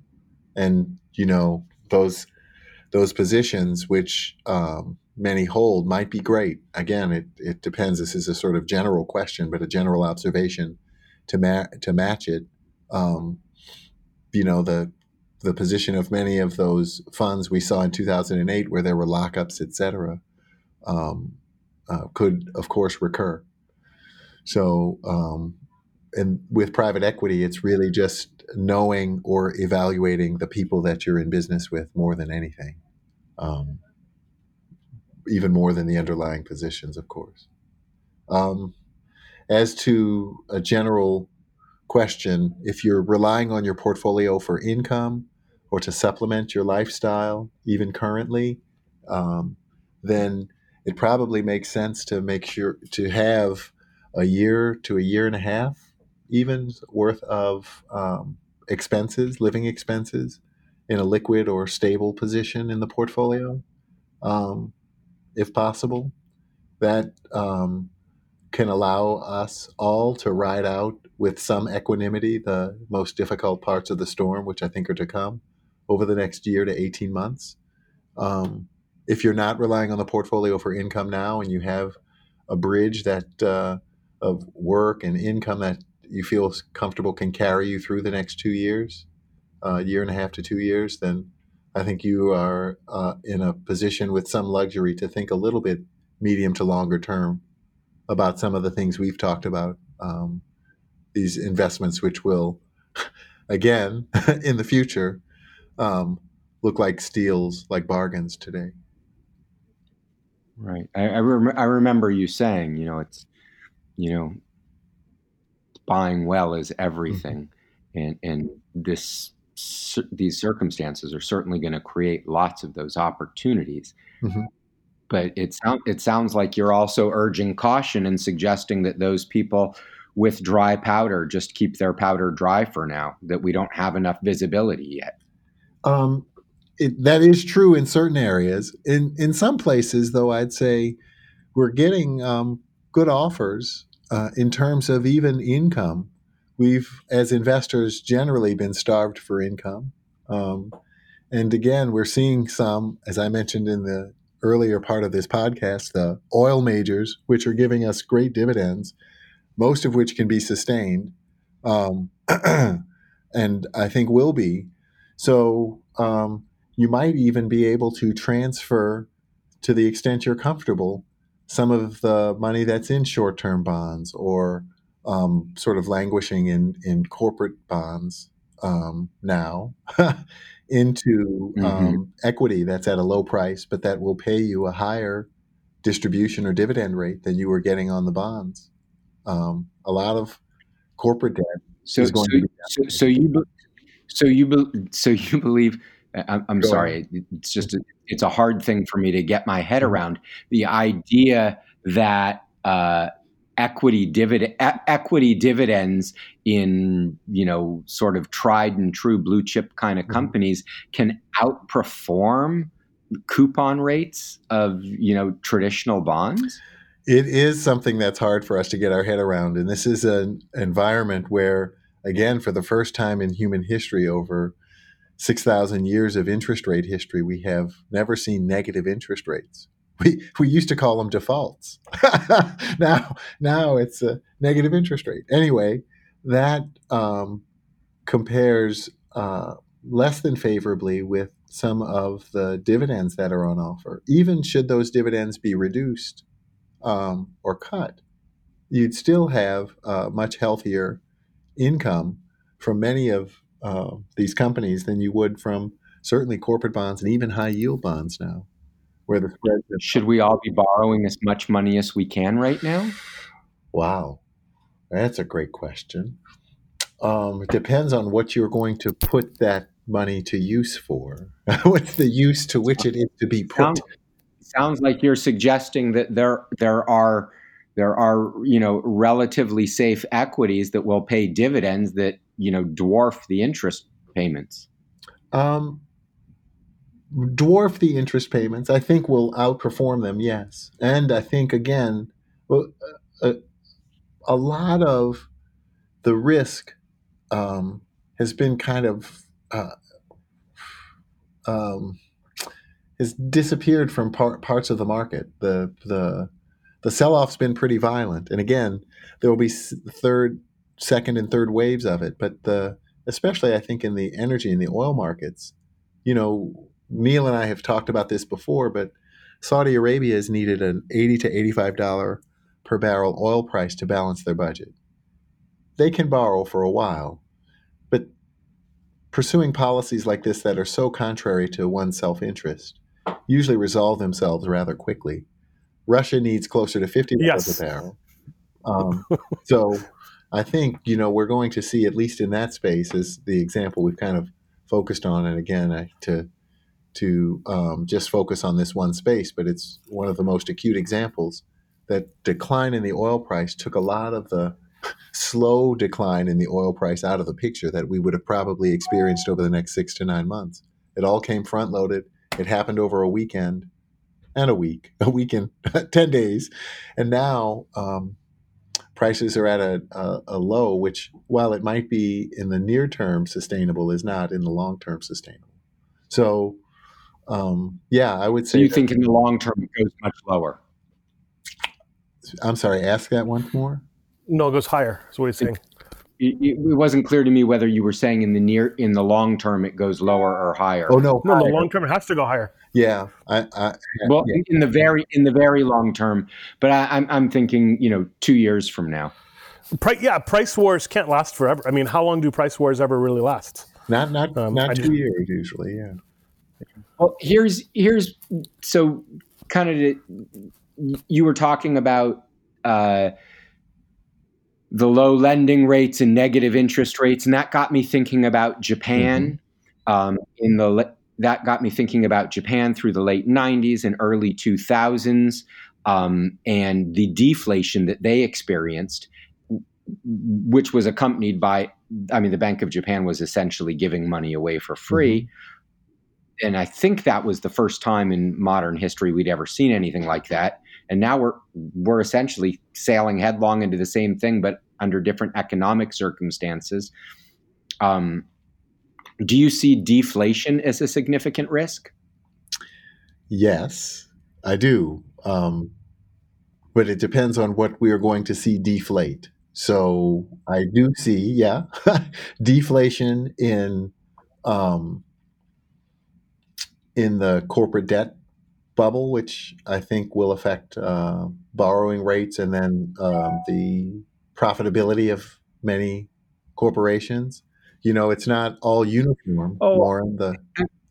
and you know those those positions which um, many hold might be great. Again, it, it depends. This is a sort of general question, but a general observation to ma- to match it. Um, you know the the position of many of those funds we saw in 2008, where there were lockups, et cetera, um, uh, could of course recur. So um, and with private equity, it's really just knowing or evaluating the people that you're in business with more than anything. Um, even more than the underlying positions, of course. Um, as to a general question, if you're relying on your portfolio for income or to supplement your lifestyle, even currently, um, then it probably makes sense to make sure to have a year to a year and a half, even worth of um, expenses, living expenses, in a liquid or stable position in the portfolio, um, if possible. That um, can allow us all to ride out with some equanimity the most difficult parts of the storm, which I think are to come over the next year to 18 months. Um, if you're not relying on the portfolio for income now and you have a bridge that uh, of work and income that you feel comfortable can carry you through the next two years, a uh, year and a half to two years, then I think you are uh, in a position with some luxury to think a little bit medium to longer term about some of the things we've talked about. Um, these investments, which will, [laughs] again, [laughs] in the future, um, look like steals, like bargains today. Right. I I, rem- I remember you saying, you know, it's, you know, buying well is everything, mm-hmm. and and this these circumstances are certainly going to create lots of those opportunities. Mm-hmm. But it sounds it sounds like you're also urging caution and suggesting that those people with dry powder just keep their powder dry for now. That we don't have enough visibility yet. Um, it, that is true in certain areas. In in some places, though, I'd say we're getting um, good offers uh, in terms of even income. We've, as investors, generally been starved for income. Um, and again, we're seeing some, as I mentioned in the earlier part of this podcast, the oil majors, which are giving us great dividends, most of which can be sustained, um, [clears throat] and I think will be. So um, you might even be able to transfer, to the extent you're comfortable, some of the money that's in short term bonds or um, sort of languishing in, in corporate bonds um, now [laughs] into mm-hmm. um, equity that's at a low price, but that will pay you a higher distribution or dividend rate than you were getting on the bonds. Um, a lot of corporate debt so, so, so, so, you so you so you believe I'm, I'm sorry. It's just a, it's a hard thing for me to get my head mm-hmm. around the idea that uh, equity dividend e- equity dividends in you know sort of tried and true blue chip kind of mm-hmm. companies can outperform coupon rates of you know traditional bonds. It is something that's hard for us to get our head around, and this is an environment where, again, for the first time in human history, over 6,000 years of interest rate history, we have never seen negative interest rates. We, we used to call them defaults. [laughs] now, now it's a negative interest rate. Anyway, that um, compares uh, less than favorably with some of the dividends that are on offer. Even should those dividends be reduced um, or cut, you'd still have a much healthier income from many of uh, these companies than you would from certainly corporate bonds and even high yield bonds now, where the spreads. Should we all be borrowing as much money as we can right now? Wow, that's a great question. Um, it depends on what you're going to put that money to use for. [laughs] What's the use to which it is to be put? Sounds, sounds like you're suggesting that there there are there are you know relatively safe equities that will pay dividends that you know dwarf the interest payments? Um, dwarf the interest payments. I think will outperform them. Yes, and I think again, a, a lot of the risk um, has been kind of uh, um, has disappeared from par- parts of the market. The the the sell off's been pretty violent, and again, there will be third second and third waves of it. But the especially I think in the energy and the oil markets, you know, Neil and I have talked about this before, but Saudi Arabia has needed an eighty to eighty-five dollar per barrel oil price to balance their budget. They can borrow for a while, but pursuing policies like this that are so contrary to one's self-interest usually resolve themselves rather quickly. Russia needs closer to fifty dollars Yes. a barrel. Um, so I think you know we're going to see at least in that space as the example we've kind of focused on, and again I, to to um, just focus on this one space, but it's one of the most acute examples that decline in the oil price took a lot of the slow decline in the oil price out of the picture that we would have probably experienced over the next six to nine months. It all came front loaded. It happened over a weekend and a week, [laughs] a weekend, [laughs] 10 days. And now um, prices are at a, a, a low, which, while it might be in the near term sustainable, is not in the long term sustainable. So, um, yeah, I would So say. you that- think in the long term it goes much lower? I'm sorry, ask that once more. No, it goes higher. That's what he's saying. It, it it wasn't clear to me whether you were saying in the near in the long term it goes lower or higher. Oh, no. No, in the long term, it has to go higher. Yeah. I, I, well, yeah. in, in the very in the very long term, but I, I'm I'm thinking you know two years from now. Price, yeah, price wars can't last forever. I mean, how long do price wars ever really last? not, not, Um, not I two just- years usually. Yeah. Well, here's here's so kind of the, you were talking about uh, the low lending rates and negative interest rates, and that got me thinking about Japan. Um, in the le- that got me thinking about Japan through the late '90s and early 2000s, um, and the deflation that they experienced, which was accompanied by, I mean, the Bank of Japan was essentially giving money away for free and I think that was the first time in modern history we'd ever seen anything like that. And now we're we're essentially sailing headlong into the same thing, but under different economic circumstances. Um, do you see deflation as a significant risk? Yes, I do. Um, but it depends on what we are going to see deflate. So I do see, yeah, [laughs] deflation in um, in the corporate debt bubble, which I think will affect uh, borrowing rates and then um, the profitability of many corporations. You know, it's not all uniform, Oh. Lauren. The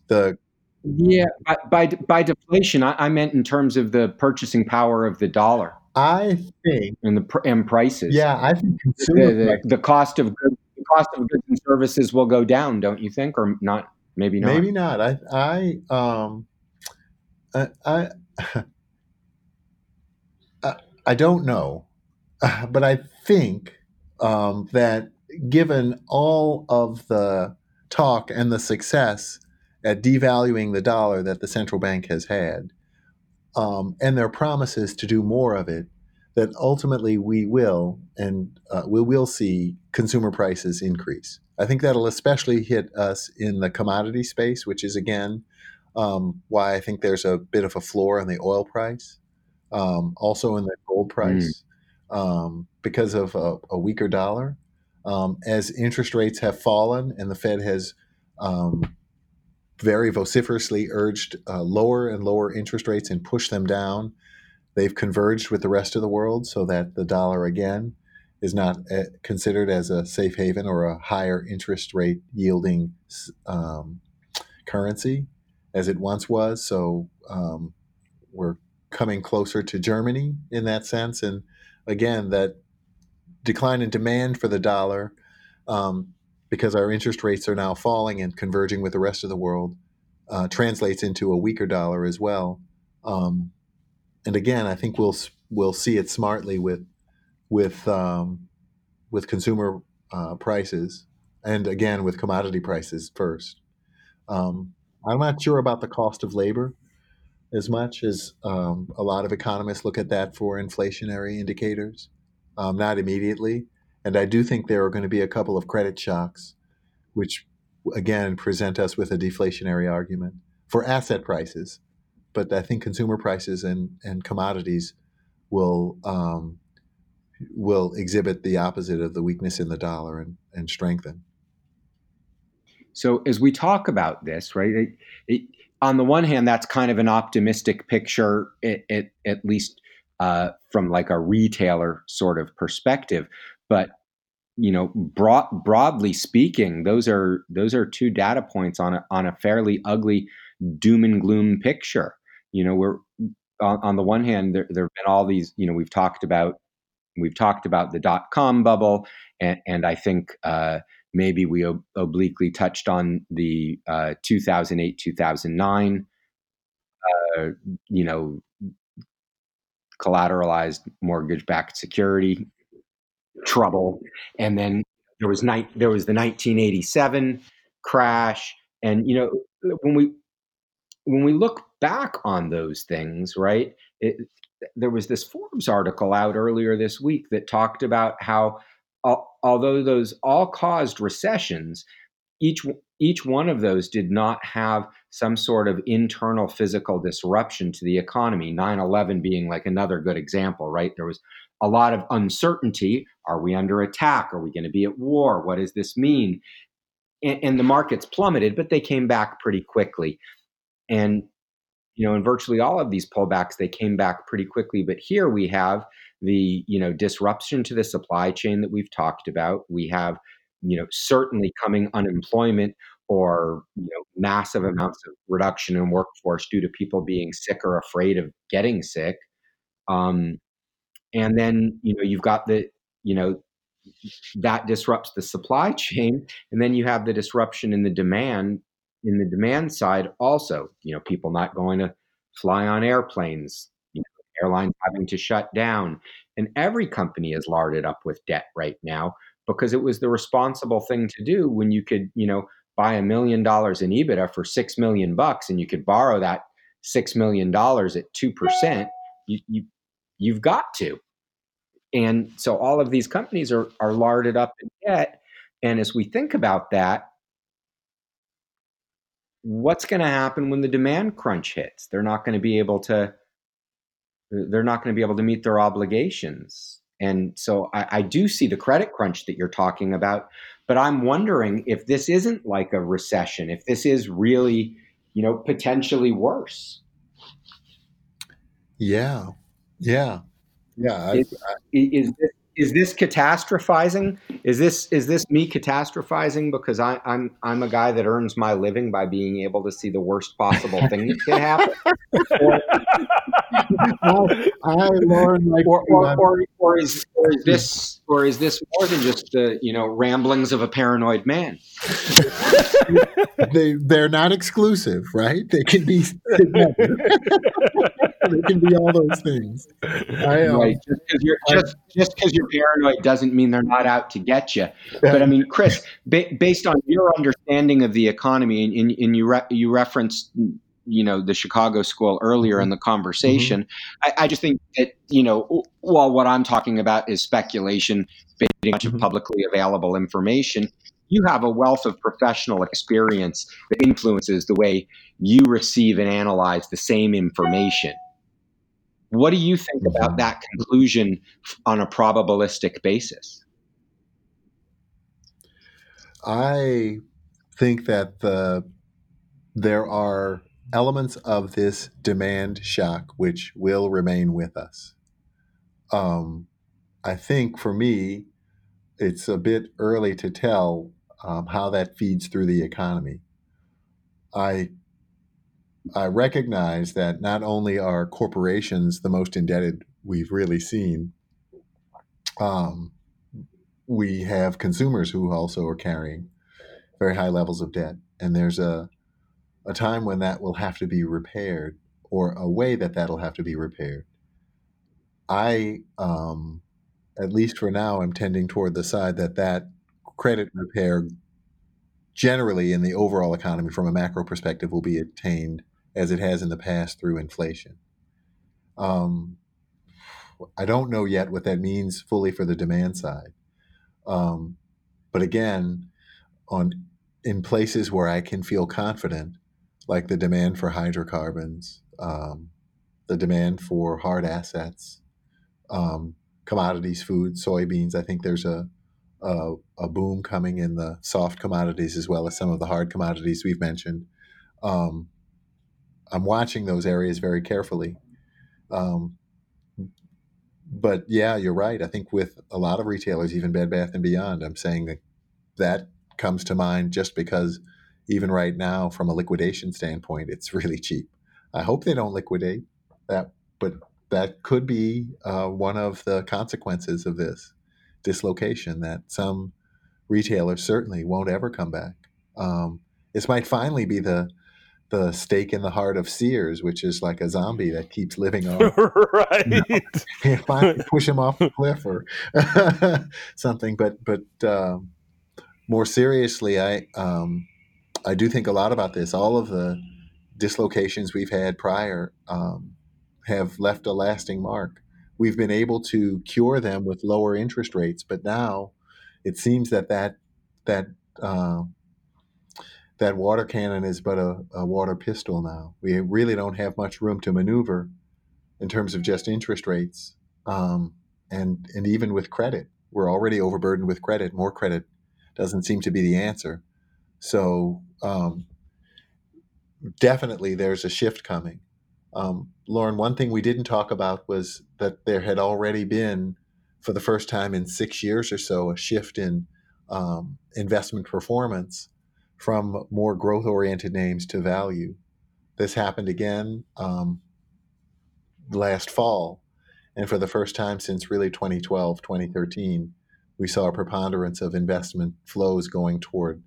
the Yeah, by by, by deflation, I, I meant in terms of the purchasing power of the dollar I think, and the and prices. yeah, I think the, consumer the, the cost of goods, the cost of goods and services will go down, don't you think, or not? Maybe not. Maybe not. I I um I I, I- don't know, [laughs] but I think um, that given all of the talk and the success at devaluing the dollar that the central bank has had, um, and their promises to do more of it, that ultimately we will and uh, we will see consumer prices increase. I think that'll especially hit us in the commodity space, which is again um, why I think there's a bit of a floor on the oil price, um, also in the gold price, um, because of a, a weaker dollar. Um, as interest rates have fallen and the Fed has um, very vociferously urged uh, lower and lower interest rates and pushed them down, they've converged with the rest of the world so that the dollar again is not uh, considered as a safe haven or a higher interest rate yielding um, currency as it once was. So um, we're coming closer to Germany in that sense. And again, that decline in demand for the dollar, um, because our interest rates are now falling and converging with the rest of the world, uh, translates into a weaker dollar as well. Um, and again, I think we'll we'll see it smartly with with um, with consumer uh, prices, and again with commodity prices first. Um, I'm not sure about the cost of labor as much as um, a lot of economists look at that for inflationary indicators, um, not immediately. And I do think there are going to be a couple of credit shocks, which again present us with a deflationary argument for asset prices. But I think consumer prices and, and commodities will um, will exhibit the opposite of the weakness in the dollar and, and strengthen. So as we talk about this, right, it, it, on the one hand, that's kind of an optimistic picture, at, at, at least uh, from like a retailer sort of perspective. But you know, broad, broadly speaking, those are those are two data points on a on a fairly ugly doom and gloom picture. You know, we're on, on the one hand, there, there have been all these. You know, we've talked about we've talked about the dot com bubble, and, and I think uh, maybe we ob- obliquely touched on the uh, 2008 2009. Uh, you know, collateralized mortgage-backed security trouble, and then there was night there was the 1987 crash, and you know when we when we look back on those things, right? It, there was this Forbes article out earlier this week that talked about how, although those all caused recessions, each each one of those did not have some sort of internal physical disruption to the economy 9-11 being like another good example right? There was a lot of uncertainty. Are we under attack? Are we going to be at war? What does this mean? And, and the markets plummeted but they came back pretty quickly. And you know in virtually all of these pullbacks they came back pretty quickly. But here we have the you know disruption to the supply chain that we've talked about. We have you know certainly coming unemployment or you know massive amounts of reduction in workforce due to people being sick or afraid of getting sick. Um, and then you know you've got the you know that disrupts the supply [laughs] chain and then you have the disruption in the demand in the demand side also you know people not going to fly on airplanes airlines having to shut down and every company is larded up with debt right now because it was the responsible thing to do when you could, you know, buy a million dollars in EBITDA for six million bucks and you could borrow that six million dollars at two percent, you, you you've got to. And so all of these companies are are larded up in debt. And as we think about that, what's going to happen when the demand crunch hits? They're not going to be able to they're not going to be able to meet their obligations. And so I, I, do see the credit crunch that you're talking about, but I'm wondering if this isn't like a recession, if this is really, you know, potentially worse. Yeah, yeah, yeah. Is, is this is this catastrophizing? Is this is this me catastrophizing because I, I'm, I'm a guy that earns my living by being able to see the worst possible [laughs] thing that can happen? or, [laughs] I, I like or, or, or, or, is, or is this or is this more than just the you know ramblings of a paranoid man? [laughs] they they're not exclusive, right? They can be they can be all those things. I, um, right. Just because you're just just because you're paranoid doesn't mean they're not out to get you. But I mean, Chris, ba- based on your understanding of the economy, and, and you re- you referenced you know the Chicago School earlier in the conversation. Mm-hmm. I, I, just think that you know while what I'm talking about is speculation based on mm-hmm. publicly available information, you have a wealth of professional experience that influences the way you receive and analyze the same information. What do you think about mm-hmm. that conclusion on a probabilistic basis? I think that the there are elements of this demand shock which will remain with us. Um, I think for me, it's a bit early to tell um, how that feeds through the economy. I I recognize that not only are corporations the most indebted we've really seen, um, we have consumers who also are carrying very high levels of debt, and there's a a time when that will have to be repaired, or a way that that'll have to be repaired. I, um, at least for now, am tending toward the side that that credit repair, generally in the overall economy from a macro perspective, will be attained as it has in the past through inflation. Um, I don't know yet what that means fully for the demand side. Um, but again, on in places where I can feel confident, like the demand for hydrocarbons, um, the demand for hard assets, um, commodities, food, soybeans. I think there's a, a, a boom coming in the soft commodities as well as some of the hard commodities we've mentioned. Um, I'm watching those areas very carefully. Um, but yeah, you're right. I think with a lot of retailers, even Bed Bath and Beyond, I'm saying that that comes to mind just because even right now, from a liquidation standpoint, it's [laughs] really cheap. I hope they don't liquidate that, but that could be uh, one of the consequences of this dislocation that some retailers certainly won't ever come back. Um, this might finally be the the stake in the heart of Sears, which is like a zombie that keeps living on. [laughs] right. You know, finally push him off the cliff or [laughs] something. But but um, more seriously, I um, I do think a lot about this. All of the dislocations we've had prior um, have left a lasting mark. We've been able to cure them with lower interest rates, but now it seems that that that uh, that water cannon is but a, a water pistol now. We really don't have much room to maneuver in terms of just interest rates, um, and and even with credit, we're already overburdened with credit. More credit doesn't seem to be the answer. So um, definitely, there's a shift coming. Um, Lauren, one thing we didn't talk about was that there had already been, for the first time in six years or so, a shift in um, investment performance from more growth oriented names to value. This happened again um, last fall. And for the first time since really 2012, 2013, we saw a preponderance of investment flows going toward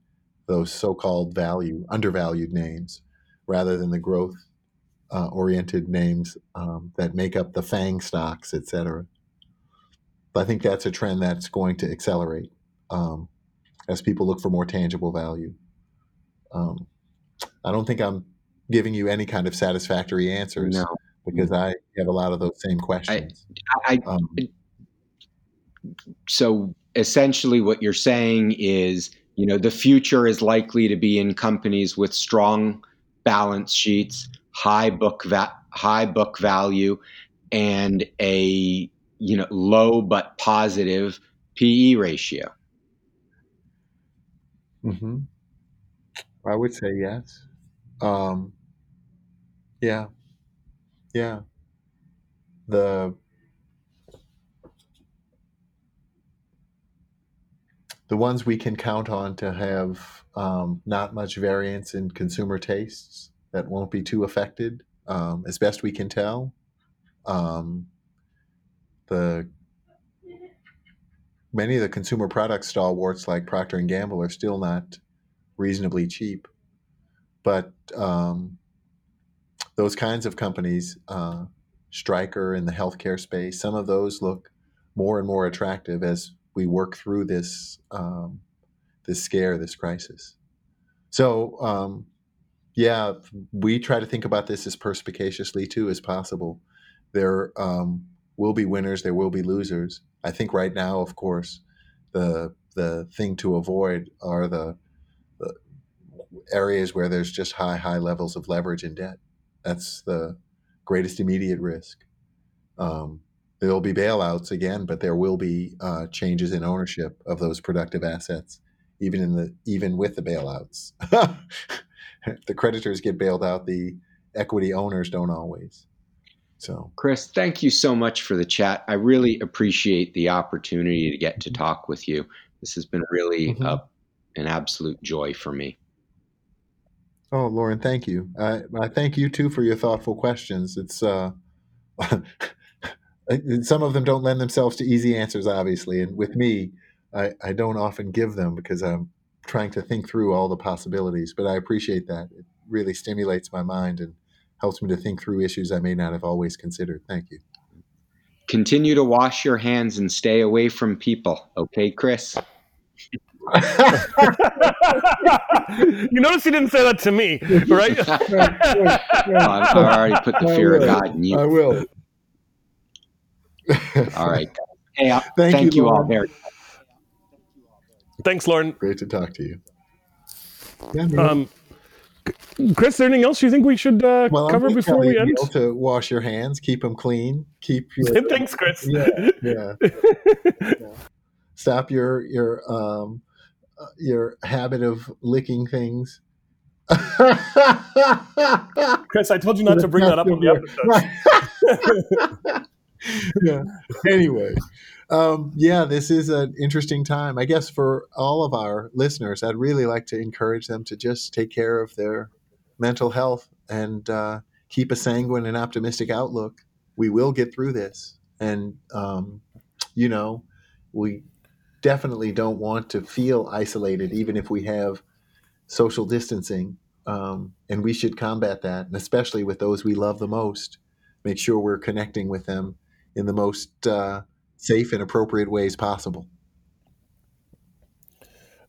those so called value, undervalued names rather than the growth uh, oriented names um, that make up the FANG stocks, et cetera. But I think that's a trend that's going to accelerate um, as people look for more tangible value. Um, I don't think I'm giving you any kind of satisfactory answers No. because I have a lot of those same questions. I, Um, so essentially what you're saying is you know the future is likely to be in companies with strong balance sheets high book va- high book value and a you know low but positive PE ratio hmm I would say yes. Um, yeah, yeah. The the ones we can count on to have um, not much variance in consumer tastes that won't be too affected, um, as best we can tell. Um, the many of the consumer product stalwarts like Procter and Gamble are still not reasonably cheap, but um, those kinds of companies, uh, Stryker in the healthcare space, some of those look more and more attractive as we work through this um, this scare, this crisis. So, um, yeah, we try to think about this as perspicaciously too as possible. There um, will be winners, there will be losers. I think right now, of course, the the thing to avoid are the areas where there's just high high levels of leverage and debt. That's the greatest immediate risk. Um, there will be bailouts again, but there will be uh, changes in ownership of those productive assets, even in the even with the bailouts. [laughs] the creditors get bailed out, the equity owners don't always. So, Chris thank you so much for the chat I really appreciate the opportunity to get to talk with you this has been really Mhm. uh, an absolute joy for me oh, Lauren, thank you. I, I thank you too for your thoughtful questions. It's uh, [laughs] some of them don't lend themselves to easy answers, obviously, and with me, I, I don't often give them because I'm trying to think through all the possibilities. But I appreciate that. It really stimulates my mind and helps me to think through issues I may not have always considered. Thank you. continue to wash your hands and stay away from people okay Chris [laughs] you notice he didn't say that to me, right? Well, I've, I've already put the fear of. God in you I will. all right hey uh, Thank thank, you, you, all Lauren. very Thanks, Lauren. Great to talk to you. Yeah. Um, Chris, is there anything else you think we should uh, well, cover before we end? To wash your hands, keep them clean, keep [laughs] your Thanks, Chris. Yeah, yeah. [laughs] stop your your um your habit of licking things. Chris, I told you not to bring that up on the episode. [laughs] yeah. Anyway, um, yeah, this is an interesting time. I guess for all of our listeners, I'd really like to encourage them to just take care of their mental health and uh, keep a sanguine and optimistic outlook. We will get through this. And, um, you know, we definitely don't want to feel isolated, even if we have social distancing. Um, and we should combat that, and especially with those we love the most. Make sure we're connecting with them in the most uh, safe and appropriate ways possible.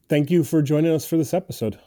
Thank you for joining us for this episode.